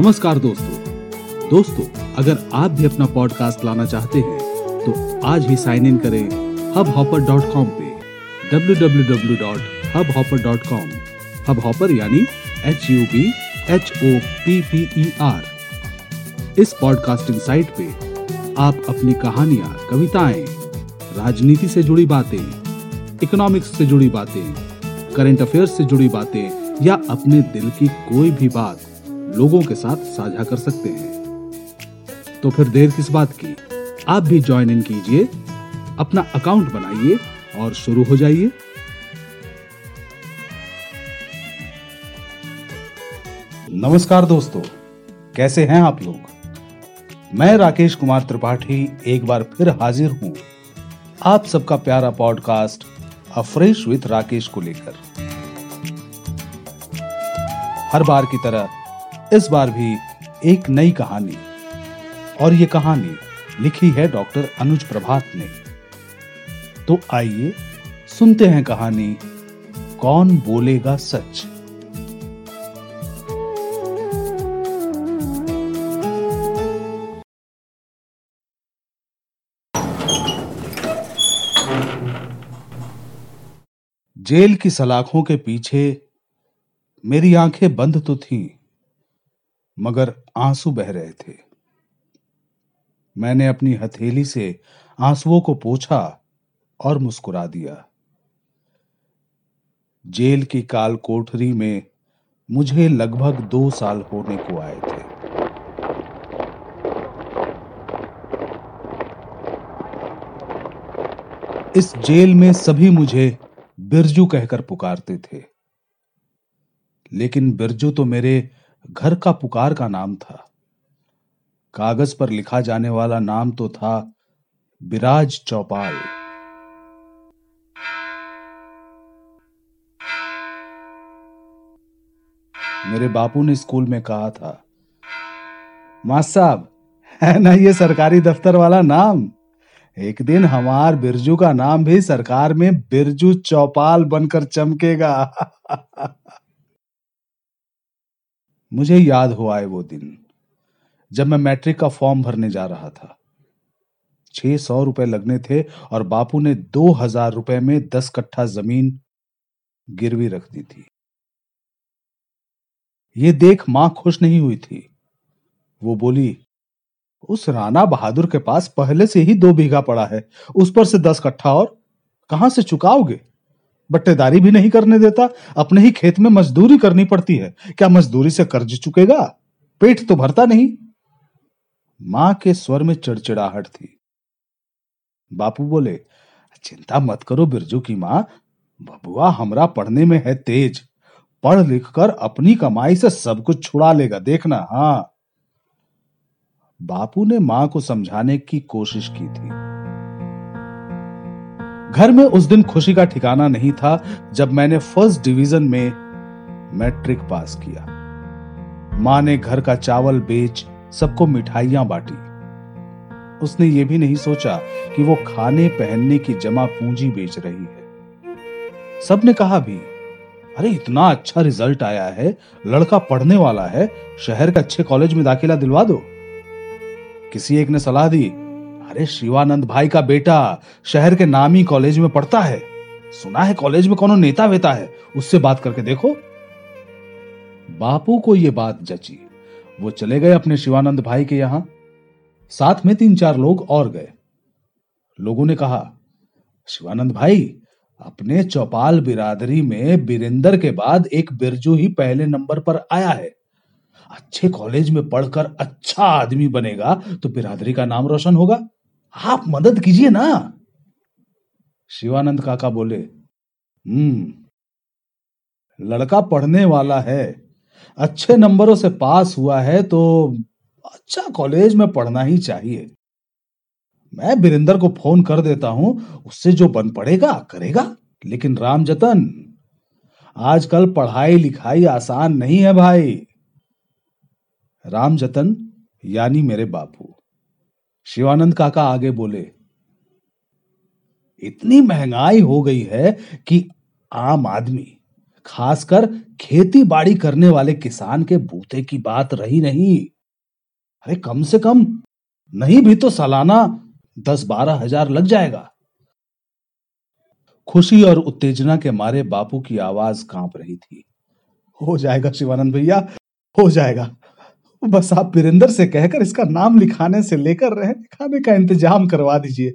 नमस्कार दोस्तों। दोस्तों, अगर आप भी अपना पॉडकास्ट लाना चाहते हैं तो आज ही साइन इन करें हब हॉपर डॉट कॉम पे www.hubhopper.com हब हॉपर यानी H U B H O P P E R इस पॉडकास्टिंग साइट पे आप अपनी कहानियाँ, कविताएँ, राजनीति से जुड़ी बातें इकोनॉमिक्स से जुड़ी बातें करंट अफेयर्स से जुड़ी बातें, या अपने दिल की कोई भी बात लोगों के साथ साझा कर सकते हैं। तो फिर देर किस बात की? आप भी ज्वाइन इन कीजिए, अपना अकाउंट बनाइए और शुरू हो जाइए। नमस्कार दोस्तों, कैसे हैं आप लोग? मैं राकेश कुमार त्रिपाठी एक बार फिर हाजिर हूँ आप सबका प्यारा पॉडकास्ट अफ्रेश विथ राकेश को लेकर। हर बार की तरह इस बार भी एक नई कहानी। और ये कहानी लिखी है डॉक्टर अनुज प्रभात ने। तो आइए सुनते हैं कहानी, कौन बोलेगा सच? जेल की सलाखों के पीछे मेरी आँखें बंद तो थीं मगर आँसू बह रहे थे। मैंने अपनी हथेली से आंसुओं को पोछा और मुस्कुरा दिया। जेल की काल कोठरी में मुझे लगभग दो साल होने को आए थे। इस जेल में सभी मुझे बिरजू कहकर पुकारते थे। लेकिन बिरजू तो मेरे घर का पुकार का नाम था। कागज़ पर लिखा जाने वाला नाम तो था बिराज चौपाल। मेरे बापू ने स्कूल में कहा था मास साहब, है ना ये सरकारी दफ्तर वाला नाम? एक दिन हमार बिरजू का नाम भी सरकार में बिरजू चौपाल बनकर चमकेगा। मुझे याद हुआ है वो दिन, जब मैं मैट्रिक का फॉर्म भरने जा रहा था। छह सौ रुपए लगने थे और बापू ने दो हज़ार रुपए में दस कट्ठा ज़मीन गिरवी रख दी थी। ये देख माँ खुश नहीं हुई थी। वो बोली, उस राणा बहादुर के पास पहले से ही दो बीघा पड़ा है, उस पर से दस कट्ठा और कहाँ से चुकाओगे? बट्टेदारी भी नहीं करने देता, अपने ही खेत में मजदूरी करनी पड़ती है। क्या मजदूरी से कर्ज चुकेगा? पेट तो भरता नहीं। माँ के स्वर में चिड़चिड़ाहट थी। बापू बोले, चिंता मत करो बिरजू की माँ, बबुआ हमरा पढ़ने में है तेज। पढ़ लिख कर अपनी कमाई से सब कुछ छुड़ा लेगा, देखना हाँ। बापू ने माँ को समझाने की कोशिश की थी। घर में उस दिन खुशी का ठिकाना नहीं था जब मैंने फ़र्स्ट डिवीज़न में मैट्रिक पास किया। माँ ने घर का चावल बेच, सबको मिठाइयाँ बांटी। उसने ये भी नहीं सोचा कि वो खाने पहनने की जमा पूंजी बेच रही है। सबने कहा भी, अरे, इतना अच्छा रिज़ल्ट आया है, लड़का पढ़ने वाला है, शहर के अच्छे कॉलेज में दाखिला दिलवा दो। किसी एक ने सलाह दी अरे, शिवानंद भाई का बेटा शहर के नामी कॉलेज में पढ़ता है। सुना है कॉलेज में कोनो नेता वेता है? उससे बात करके देखो। बापू को यह बात जची। वो चले गए अपने शिवानंद भाई के यहाँ। साथ में तीन चार लोग और गए। लोगों ने कहा, शिवानंद भाई, अपने चौपाल बिरादरी में बिरेंदर के बाद एक बिरजू ही पहले नंबर पर आया है। अच्छे कॉलेज में पढ़कर अच्छा आदमी बनेगा तो बिरादरी का नाम रोशन होगा। आप मदद कीजिए ना। शिवानंद काका बोले हम्म लड़का पढ़ने वाला है, अच्छे नंबरों से पास हुआ है तो अच्छा कॉलेज में पढ़ना ही चाहिए। मैं बिरिंदर को फ़ोन कर देता हूँ, उससे जो बन पड़ेगा, करेगा। लेकिन राम जतन, आजकल पढ़ाई लिखाई आसान नहीं है भाई। राम जतन, यानी मेरे बापू। शिवानंद काका आगे बोले, इतनी महँगाई हो गई है कि आम आदमी, खासकर खेती बाड़ी करने वाले किसान के बूते की बात रही नहीं। अरे कम से कम नहीं भी तो सालाना दस बारह हज़ार लग जाएगा। खुशी और उत्तेजना के मारे बापू की आवाज़ काँप रही थी। हो जाएगा शिवानंद भैया, हो जाएगा। बस आप वीरेंद्र से कहकर इसका नाम लिखाने से लेकर रहने खाने का इंतज़ाम करवा दीजिए।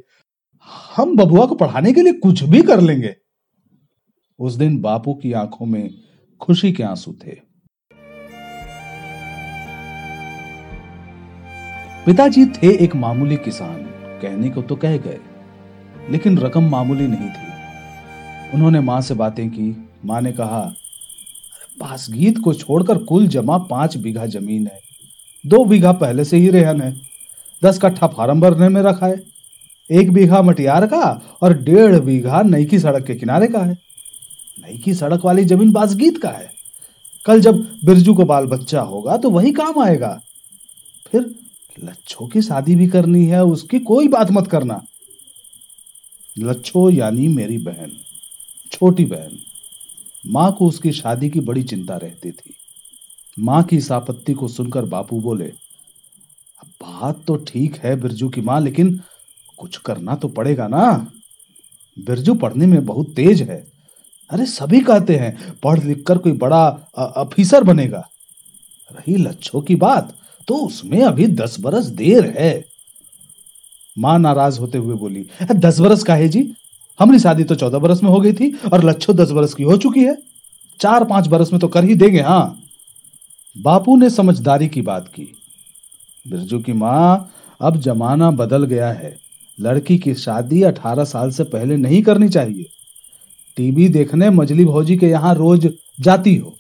हम बबुआ को पढ़ाने के लिए कुछ भी कर लेंगे। उस दिन बापू की आँखों में खुशी के आँसू थे। पिताजी थे एक मामूली किसान, कहने को तो कह गए, लेकिन रकम मामूली नहीं थी। उन्होंने माँ से बातें की। माँ ने कहा पासगीत को छोड़कर कुल जमा पाँच बीघा ज़मीन है। दो बीघा पहले से ही रेहन है। दस कट्ठा फार्म भरने में रखा है। एक बीघा मटियार का और डेढ़ बीघा नई की सड़क के किनारे का है। नई की सड़क वाली ज़मीन बासगीत का है। कल जब बिरजू को बाल बच्चा होगा तो वही काम आएगा। फिर लच्छो की शादी भी करनी है, उसकी कोई बात मत करना। लच्छो यानी मेरी बहन, छोटी बहन। माँ को उसकी शादी की बड़ी चिंता रहती थी। माँ की इस आपत्ति को सुनकर बापू बोले बात तो ठीक है बिरजू की माँ, लेकिन कुछ करना तो पड़ेगा ना। बिरजू पढ़ने में बहुत तेज है। अरे सभी कहते हैं, पढ़ लिख कर कोई बड़ा अफिसर बनेगा। रही लच्छो की बात तो उसमें अभी दस बरस देर है। माँ नाराज़ होते हुए बोली, दस बरस का है जी? हमारी शादी तो चौदह बरस में हो गई थी, और लच्छो दस बरस की हो चुकी है। चार पाँच बरस में तो कर ही देंगे हाँ। बापू ने समझदारी की बात की। बिरजू की माँ अब जमाना बदल गया है। लड़की की शादी अठारह साल से पहले नहीं करनी चाहिए। टीवी देखने मजली भौजी के यहाँ रोज जाती हो।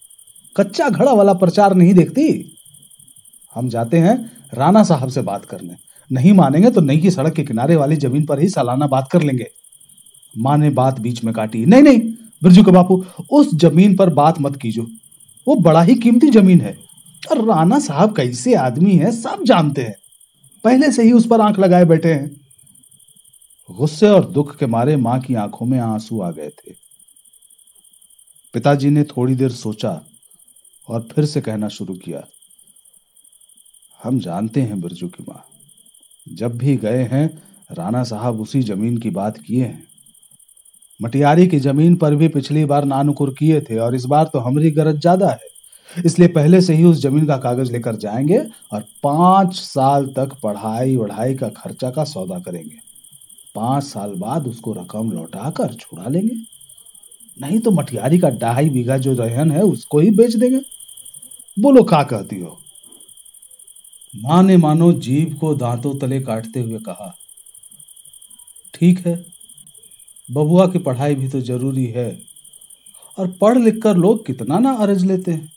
कच्चा घड़ा वाला प्रचार नहीं देखती? हम जाते हैं राणा साहब से बात करने। नहीं मानेंगे तो नई की सड़क के किनारे वाली ज़मीन पर ही सालाना बात कर लेंगे। माँ ने बात बीच में काटी। नहीं नहीं, बिरजू के बापू, उस ज़मीन पर बात मत कीजो वो बड़ा ही कीमती ज़मीन है। और राणा साहब कैसे आदमी है, सब जानते हैं। पहले से ही उस पर आँख लगाए बैठे हैं। गुस्से और दुख के मारे माँ की आँखों में आँसू आ गए थे। पिताजी ने थोड़ी देर सोचा और फिर से कहना शुरू किया, हम जानते हैं बिरजू की माँ। जब भी गए हैं, राणा साहब उसी ज़मीन की बात किए हैं। मटियारी की ज़मीन पर भी पिछली बार नानुकुर किए थे और इस बार तो हमारी गरज ज़्यादा है। इसलिए पहले से ही उस ज़मीन का कागज़ लेकर जाएँगे और पाँच साल तक पढ़ाई वढ़ाई का खर्चा का सौदा करेंगे। पाँच साल बाद उसको रकम लौटा कर छुड़ा लेंगे। नहीं तो मठियारी का ढाई बीघा जो रहन है, उसको ही बेच देंगे। बोलो, क्या कहती हो? माँ ने मानो जीव को दांतों तले काटते हुए कहा, ठीक है, बबुआ की पढ़ाई भी तो ज़रूरी है, और पढ़ लिख कर लोग कितना ना अरज लेते हैं।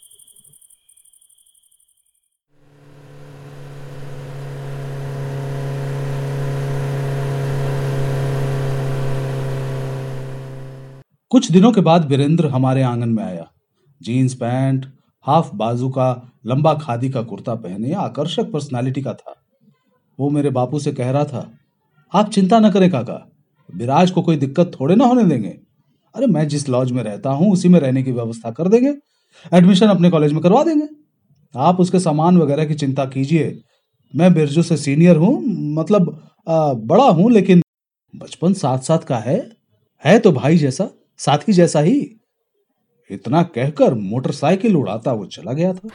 कुछ दिनों के बाद वीरेंद्र हमारे आँगन में आया। जीन्स पैंट हाफ़ बाजू का लंबा खादी का कुर्ता पहने आकर्षक पर्सनालिटी का था। वो मेरे बापू से कह रहा था आप चिंता न करें काका विराज को कोई दिक्कत थोड़े ना होने देंगे। अरे मैं जिस लॉज में रहता हूँ उसी में रहने की व्यवस्था कर देंगे। एडमिशन अपने कॉलेज में करवा देंगे। आप उसके सामान वगैरह की चिंता कीजिए। मैं बिरजू से सीनियर हूँ मतलब आ, बड़ा हूँ लेकिन बचपन साथ साथ का है। है तो भाई जैसा। साथी जैसा ही। इतना कहकर मोटरसाइकिल उड़ाता वो चला गया था।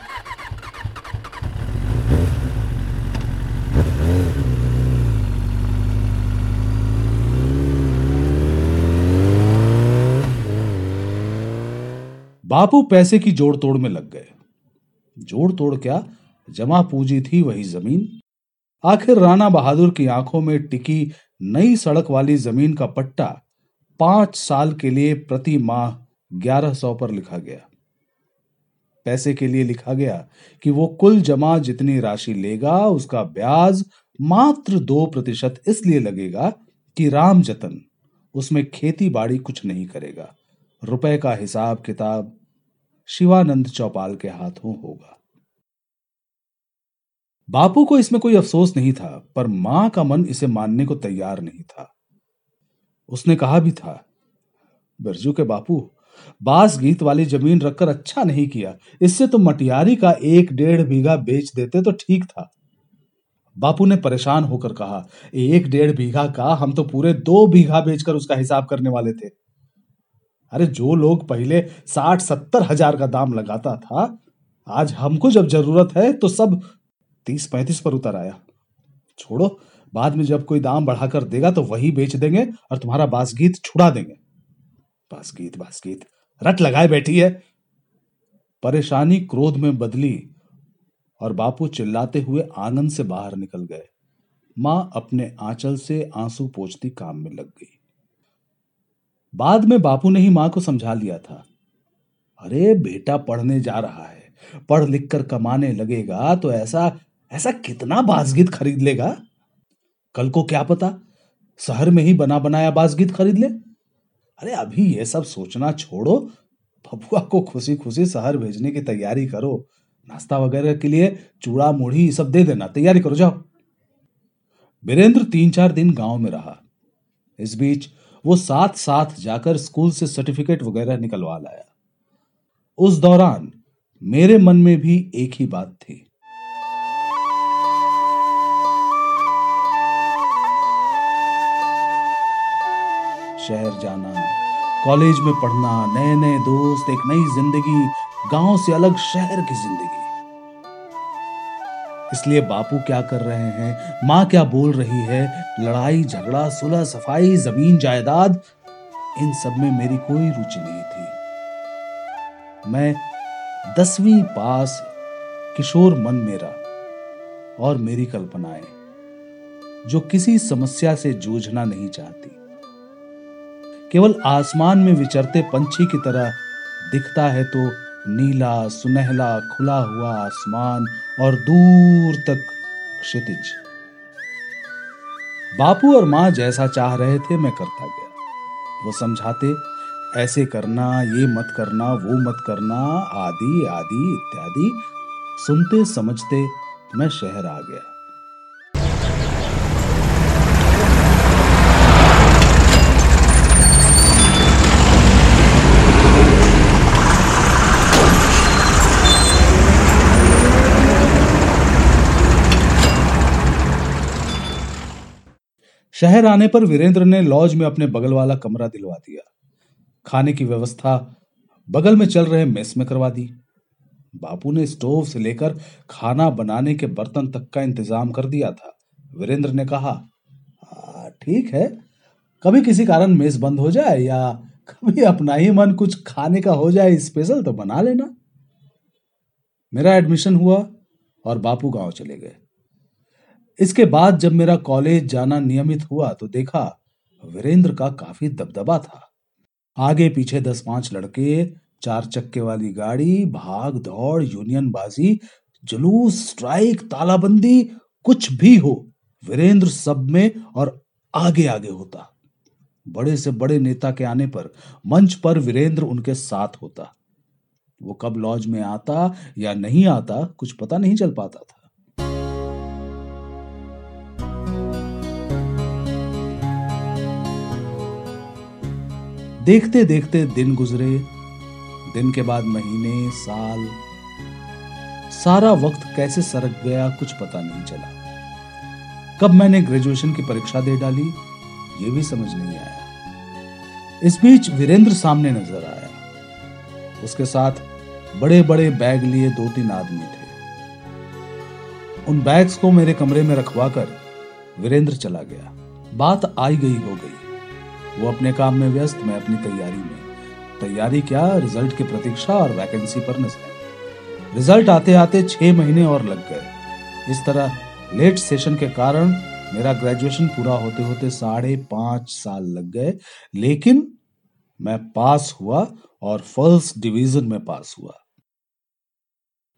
बापू पैसे की जोड़ तोड़ में लग गए। जोड़ तोड़ क्या? जमा पूंजी थी वही ज़मीन। आखिर राणा बहादुर की आँखों में टिकी नई सड़क वाली ज़मीन का पट्टा पाँच साल के लिए प्रति माह ग्यारह सौ पर लिखा गया। पैसे के लिए लिखा गया कि वो कुल जमा जितनी राशि लेगा, उसका ब्याज मात्र दो प्रतिशत इसलिए लगेगा कि राम जतन, उसमें खेती बाड़ी कुछ नहीं करेगा। रुपए का हिसाब किताब शिवानंद चौपाल के हाथों होगा। बापू को इसमें कोई अफसोस नहीं था, पर माँ का मन इसे मानने को तैयार नहीं था। उसने कहा भी था, बिरजू के बापू, बास गीत वाली ज़मीन रखकर अच्छा नहीं किया। इससे तो मटियारी का एक डेढ़ बीघा बेच देते तो ठीक था। बापू ने परेशान होकर कहा, एक डेढ़ बीघा का हम तो पूरे दो बीघा बेचकर उसका हिसाब करने वाले थे। अरे, जो लोग पहले साठ, सत्तर हज़ार का दाम लगाता था, आज हमको जब ज़रूरत है तो सब तीस पैंतीस पर उतर आया। छोड़ो बाद में जब कोई दाम बढ़ाकर देगा तो वही बेच देंगे और तुम्हारा बासगीत छुड़ा देंगे। बासगीत बासगीत, रट लगाए बैठी है। परेशानी क्रोध में बदली और बापू चिल्लाते हुए आँगन से बाहर निकल गए। माँ अपने आंचल से आँसू पोछती काम में लग गई। बाद में बापू ने ही माँ को समझा लिया था। अरे, बेटा पढ़ने जा रहा है, पढ़ लिख कर कमाने लगेगा तो ऐसा ऐसा कितना बासगीत खरीद लेगा? कल को क्या पता? शहर में ही बना बनाया बासगीत खरीद ले। अरे, अभी ये सब सोचना छोड़ो। फपुआ को खुशी खुशी शहर भेजने की तैयारी करो। नाश्ता वगैरह के लिए चूड़ा, मुढ़ी सब दे देना। तैयारी करो, जाओ। वीरेंद्र तीन चार दिन गाँव में रहा। इस बीच वो साथ साथ जाकर स्कूल से सर्टिफिकेट वगैरह निकलवा लाया। उस दौरान मेरे मन में भी एक ही बात थी। शहर जाना, कॉलेज में पढ़ना नए नए दोस्त, एक नई ज़िंदगी, गाँव से अलग शहर की ज़िंदगी। इसलिए बापू क्या कर रहे हैं, माँ क्या बोल रही है, लड़ाई, झगड़ा, सुलह, सफ़ाई, ज़मीन, जायदाद, इन सब में मेरी कोई रुचि नहीं थी। मैं दसवीं पास किशोर मन मेरा और मेरी कल्पनाएँ, जो किसी समस्या से जूझना नहीं चाहती। केवल आसमान में विचरते पंछी की तरह दिखता है तो नीला सुनहला खुला हुआ आसमान और दूर तक क्षितिज। बापू और माँ जैसा चाह रहे थे मैं करता गया। वो समझाते, ऐसे करना, ये मत करना, वो मत करना, आदि आदि, इत्यादि। सुनते, समझते मैं शहर आ गया। शहर आने पर वीरेंद्र ने लॉज में अपने बगल वाला कमरा दिलवा दिया। खाने की व्यवस्था बगल में चल रहे मेस में करवा दी। बापू ने स्टोव से लेकर खाना बनाने के बर्तन तक का इंतज़ाम कर दिया था। वीरेंद्र ने कहा ठीक है, कभी किसी कारण मेस बंद हो जाए या कभी अपना ही मन कुछ खाने का हो जाए स्पेशल तो बना लेना। मेरा एडमिशन हुआ और बापू गाँव चले गए। इसके बाद जब मेरा कॉलेज जाना नियमित हुआ तो देखा वीरेंद्र का काफ़ी दबदबा था। आगे पीछे दस पाँच लड़के, चार चक्के वाली गाड़ी, भाग दौड़, यूनियन बाजी, जुलूस, स्ट्राइक, तालाबंदी, कुछ भी हो, वीरेंद्र सब में और आगे आगे होता। बड़े से बड़े नेता के आने पर मंच पर वीरेंद्र उनके साथ होता। वो कब लॉज में आता या नहीं आता कुछ पता नहीं चल पाता था। देखते देखते दिन गुजरे, दिन के बाद महीने, साल। सारा वक्त कैसे सरक गया कुछ पता नहीं चला। कब मैंने ग्रेजुएशन की परीक्षा दे डाली, ये भी समझ नहीं आया। इस बीच वीरेंद्र सामने नज़र आया। उसके साथ बड़े बड़े बैग लिए दो तीन आदमी थे। उन बैग्स को मेरे कमरे में रखवाकर वीरेंद्र चला गया। बात आई गई हो गई। वो अपने काम में व्यस्त, मैं अपनी तैयारी में। तैयारी क्या? रिज़ल्ट की प्रतीक्षा और वैकेंसी पर नज़र रिज़ल्ट आते आते छह महीने और लग गए। इस तरह लेट सेशन के कारण मेरा ग्रेजुएशन पूरा होते होते साढ़े पाँच साल लग गए, लेकिन मैं पास हुआ और फ़र्स्ट डिवीज़न में पास हुआ।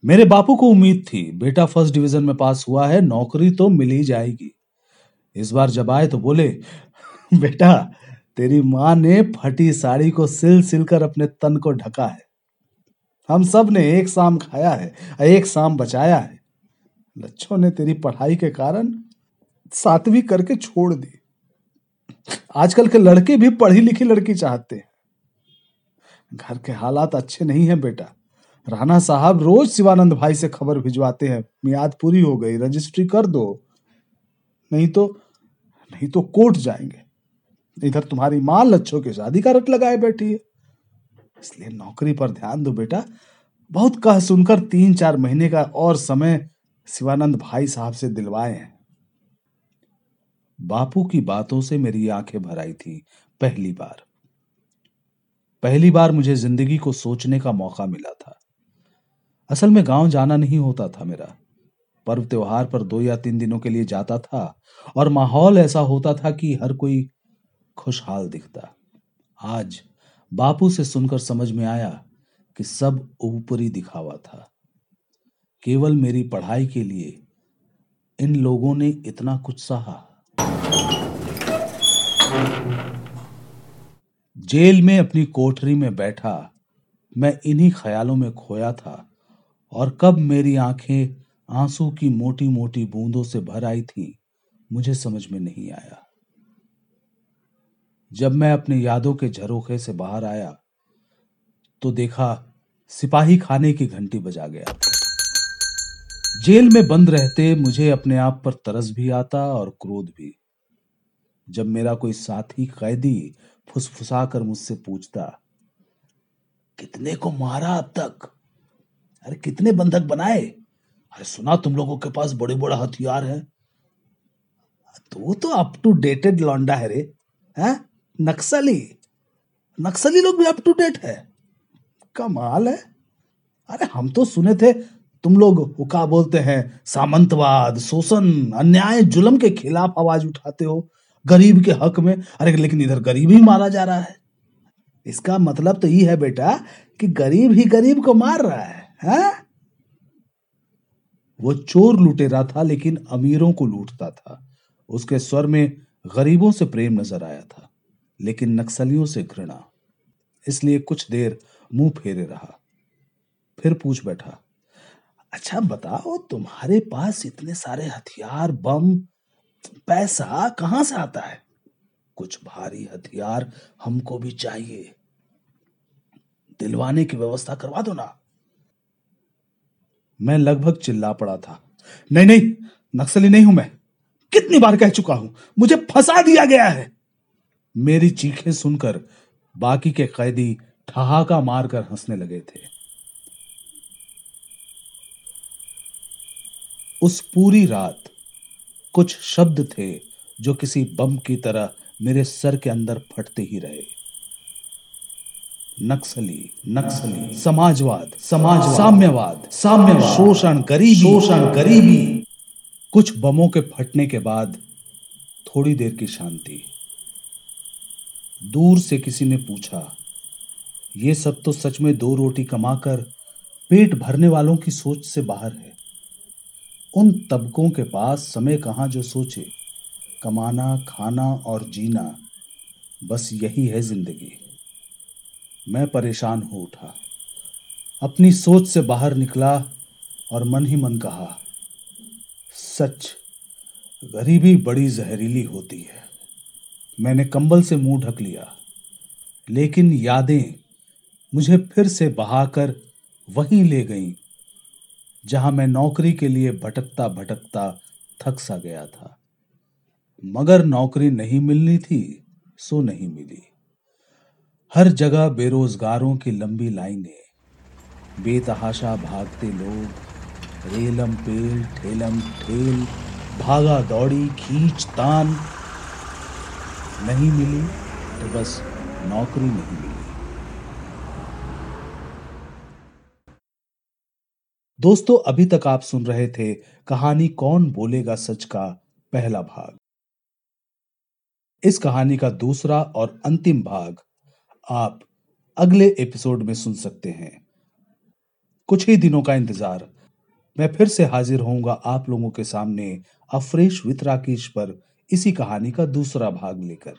मेरे बापू को उम्मीद थी, बेटा फ़र्स्ट डिवीज़न में पास हुआ है, नौकरी तो मिल ही जाएगी। इस बार जब आए तो बोले, बेटा तेरी माँ ने फटी साड़ी को सिल सिल कर अपने तन को ढका है। हम सबने एक शाम खाया है, एक शाम बचाया है। लच्छो ने तेरी पढ़ाई के कारण सातवीं करके छोड़ दी। आजकल के लड़के भी पढ़ी लिखी लड़की चाहते हैं। घर के हालात अच्छे नहीं हैं बेटा। राणा साहब रोज शिवानंद भाई से खबर भिजवाते हैं, मियाद पूरी हो गई, रजिस्ट्री कर दो। नहीं तो नहीं तो कोर्ट जाएँगे। इधर तुम्हारी माँ लच्छों की शादी का रट लगाए बैठी है। इसलिए नौकरी पर ध्यान दो बेटा। बहुत कह सुनकर तीन चार महीने का और समय शिवानंद भाई साहब से दिलवाए हैं। बापू की बातों से मेरी आँखें भर आई थी पहली बार। पहली बार मुझे ज़िंदगी को सोचने का मौका मिला था। असल में गाँव जाना नहीं होता था मेरा। पर्व त्योहार पर दो या तीन दिनों के लिए जाता था और माहौल ऐसा होता था कि हर कोई खुशहाल दिखता। आज बापू से सुनकर समझ में आया कि सब ऊपरी दिखावा था। केवल मेरी पढ़ाई के लिए इन लोगों ने इतना कुछ सहा। जेल में अपनी कोठरी में बैठा, मैं इन्हीं ख्यालों में खोया था और कब मेरी आँखें आँसू की मोटी मोटी बूंदों से भर आई थी, मुझे समझ में नहीं आया। जब मैं अपनी यादों के झरोखे से बाहर आया तो देखा सिपाही खाने की घंटी बजा गया। जेल में बंद रहते मुझे अपने आप पर तरस भी आता और क्रोध भी। जब मेरा कोई साथी कैदी फुसफुसा कर मुझसे पूछता, कितने को मारा अब तक? अरे, कितने बंधक बनाए? अरे, सुना तुम लोगों के पास बड़े बड़े हथियार हैं। तो वो तो अप टू डेटेड लौंडा है रे, हैं? नक्सली नक्सली लोग भी अप टू डेट है। कमाल है। अरे हम तो सुने थे तुम लोग क्या बोलते हैं सामंतवाद शोषण अन्याय जुलम के खिलाफ आवाज़ उठाते हो गरीब के हक में। अरे लेकिन इधर गरीब ही मारा जा रहा है। इसका मतलब तो ये है बेटा कि गरीब ही गरीब को मार रहा है, है? वो चोर लुटेरा था लेकिन अमीरों को लूटता था। उसके स्वर में गरीबों से प्रेम नज़र आया था। लेकिन नक्सलियों से घृणा। इसलिए कुछ देर मुँह फेरे रहा, फिर पूछ बैठा अच्छा बताओ, तुम्हारे पास इतने सारे हथियार, बम, पैसा कहाँ से आता है? कुछ भारी हथियार हमको भी चाहिए। दिलवाने की व्यवस्था करवा दो ना। मैं लगभग चिल्ला पड़ा था। नहीं नहीं, नक्सली नहीं हूँ मैं। कितनी बार कह चुका हूँ, मुझे फंसा दिया गया है। मेरी चीखें सुनकर बाकी के कैदी ठहाका मारकर हंसने लगे थे। उस पूरी रात कुछ शब्द थे जो किसी बम की तरह मेरे सर के अंदर फटते ही रहे। नक्सली नक्सली, समाजवाद समाज साम्यवाद साम्यवाद, शोषण, गरीबी शोषण, गरीबी। कुछ बमों के फटने के बाद थोड़ी देर की शांति। दूर से किसी ने पूछा, ये सब तो सच में दो रोटी कमाकर पेट भरने वालों की सोच से बाहर है। उन तबकों के पास समय कहाँ जो सोचे, कमाना, खाना और जीना, बस यही है ज़िंदगी। मैं परेशान हो उठा, अपनी सोच से बाहर निकला और मन ही मन कहा, सच, गरीबी बड़ी जहरीली होती है। मैंने कंबल से मुँह ढक लिया, लेकिन यादें मुझे फिर से बहाकर वहीं ले गईं, जहाँ मैं नौकरी के लिए भटकता भटकता थक सा गया था। मगर नौकरी नहीं मिलनी थी, सो नहीं मिली। हर जगह बेरोजगारों की लंबी लाइनें, बेतहाशा भागते लोग, रेलम पेल, ठेलम ठेल भागा दौड़ी खींच तान नहीं मिली तो बस नौकरी नहीं मिली। दोस्तों, अभी तक आप सुन रहे थे कहानी कौन बोलेगा सच का पहला भाग। इस कहानी का दूसरा और अंतिम भाग आप अगले एपिसोड में सुन सकते हैं। कुछ ही दिनों का इंतज़ार। मैं फिर से हाजिर होऊँगा आप लोगों के सामने अफ्रेश वितराकेश पर इसी कहानी का दूसरा भाग लेकर।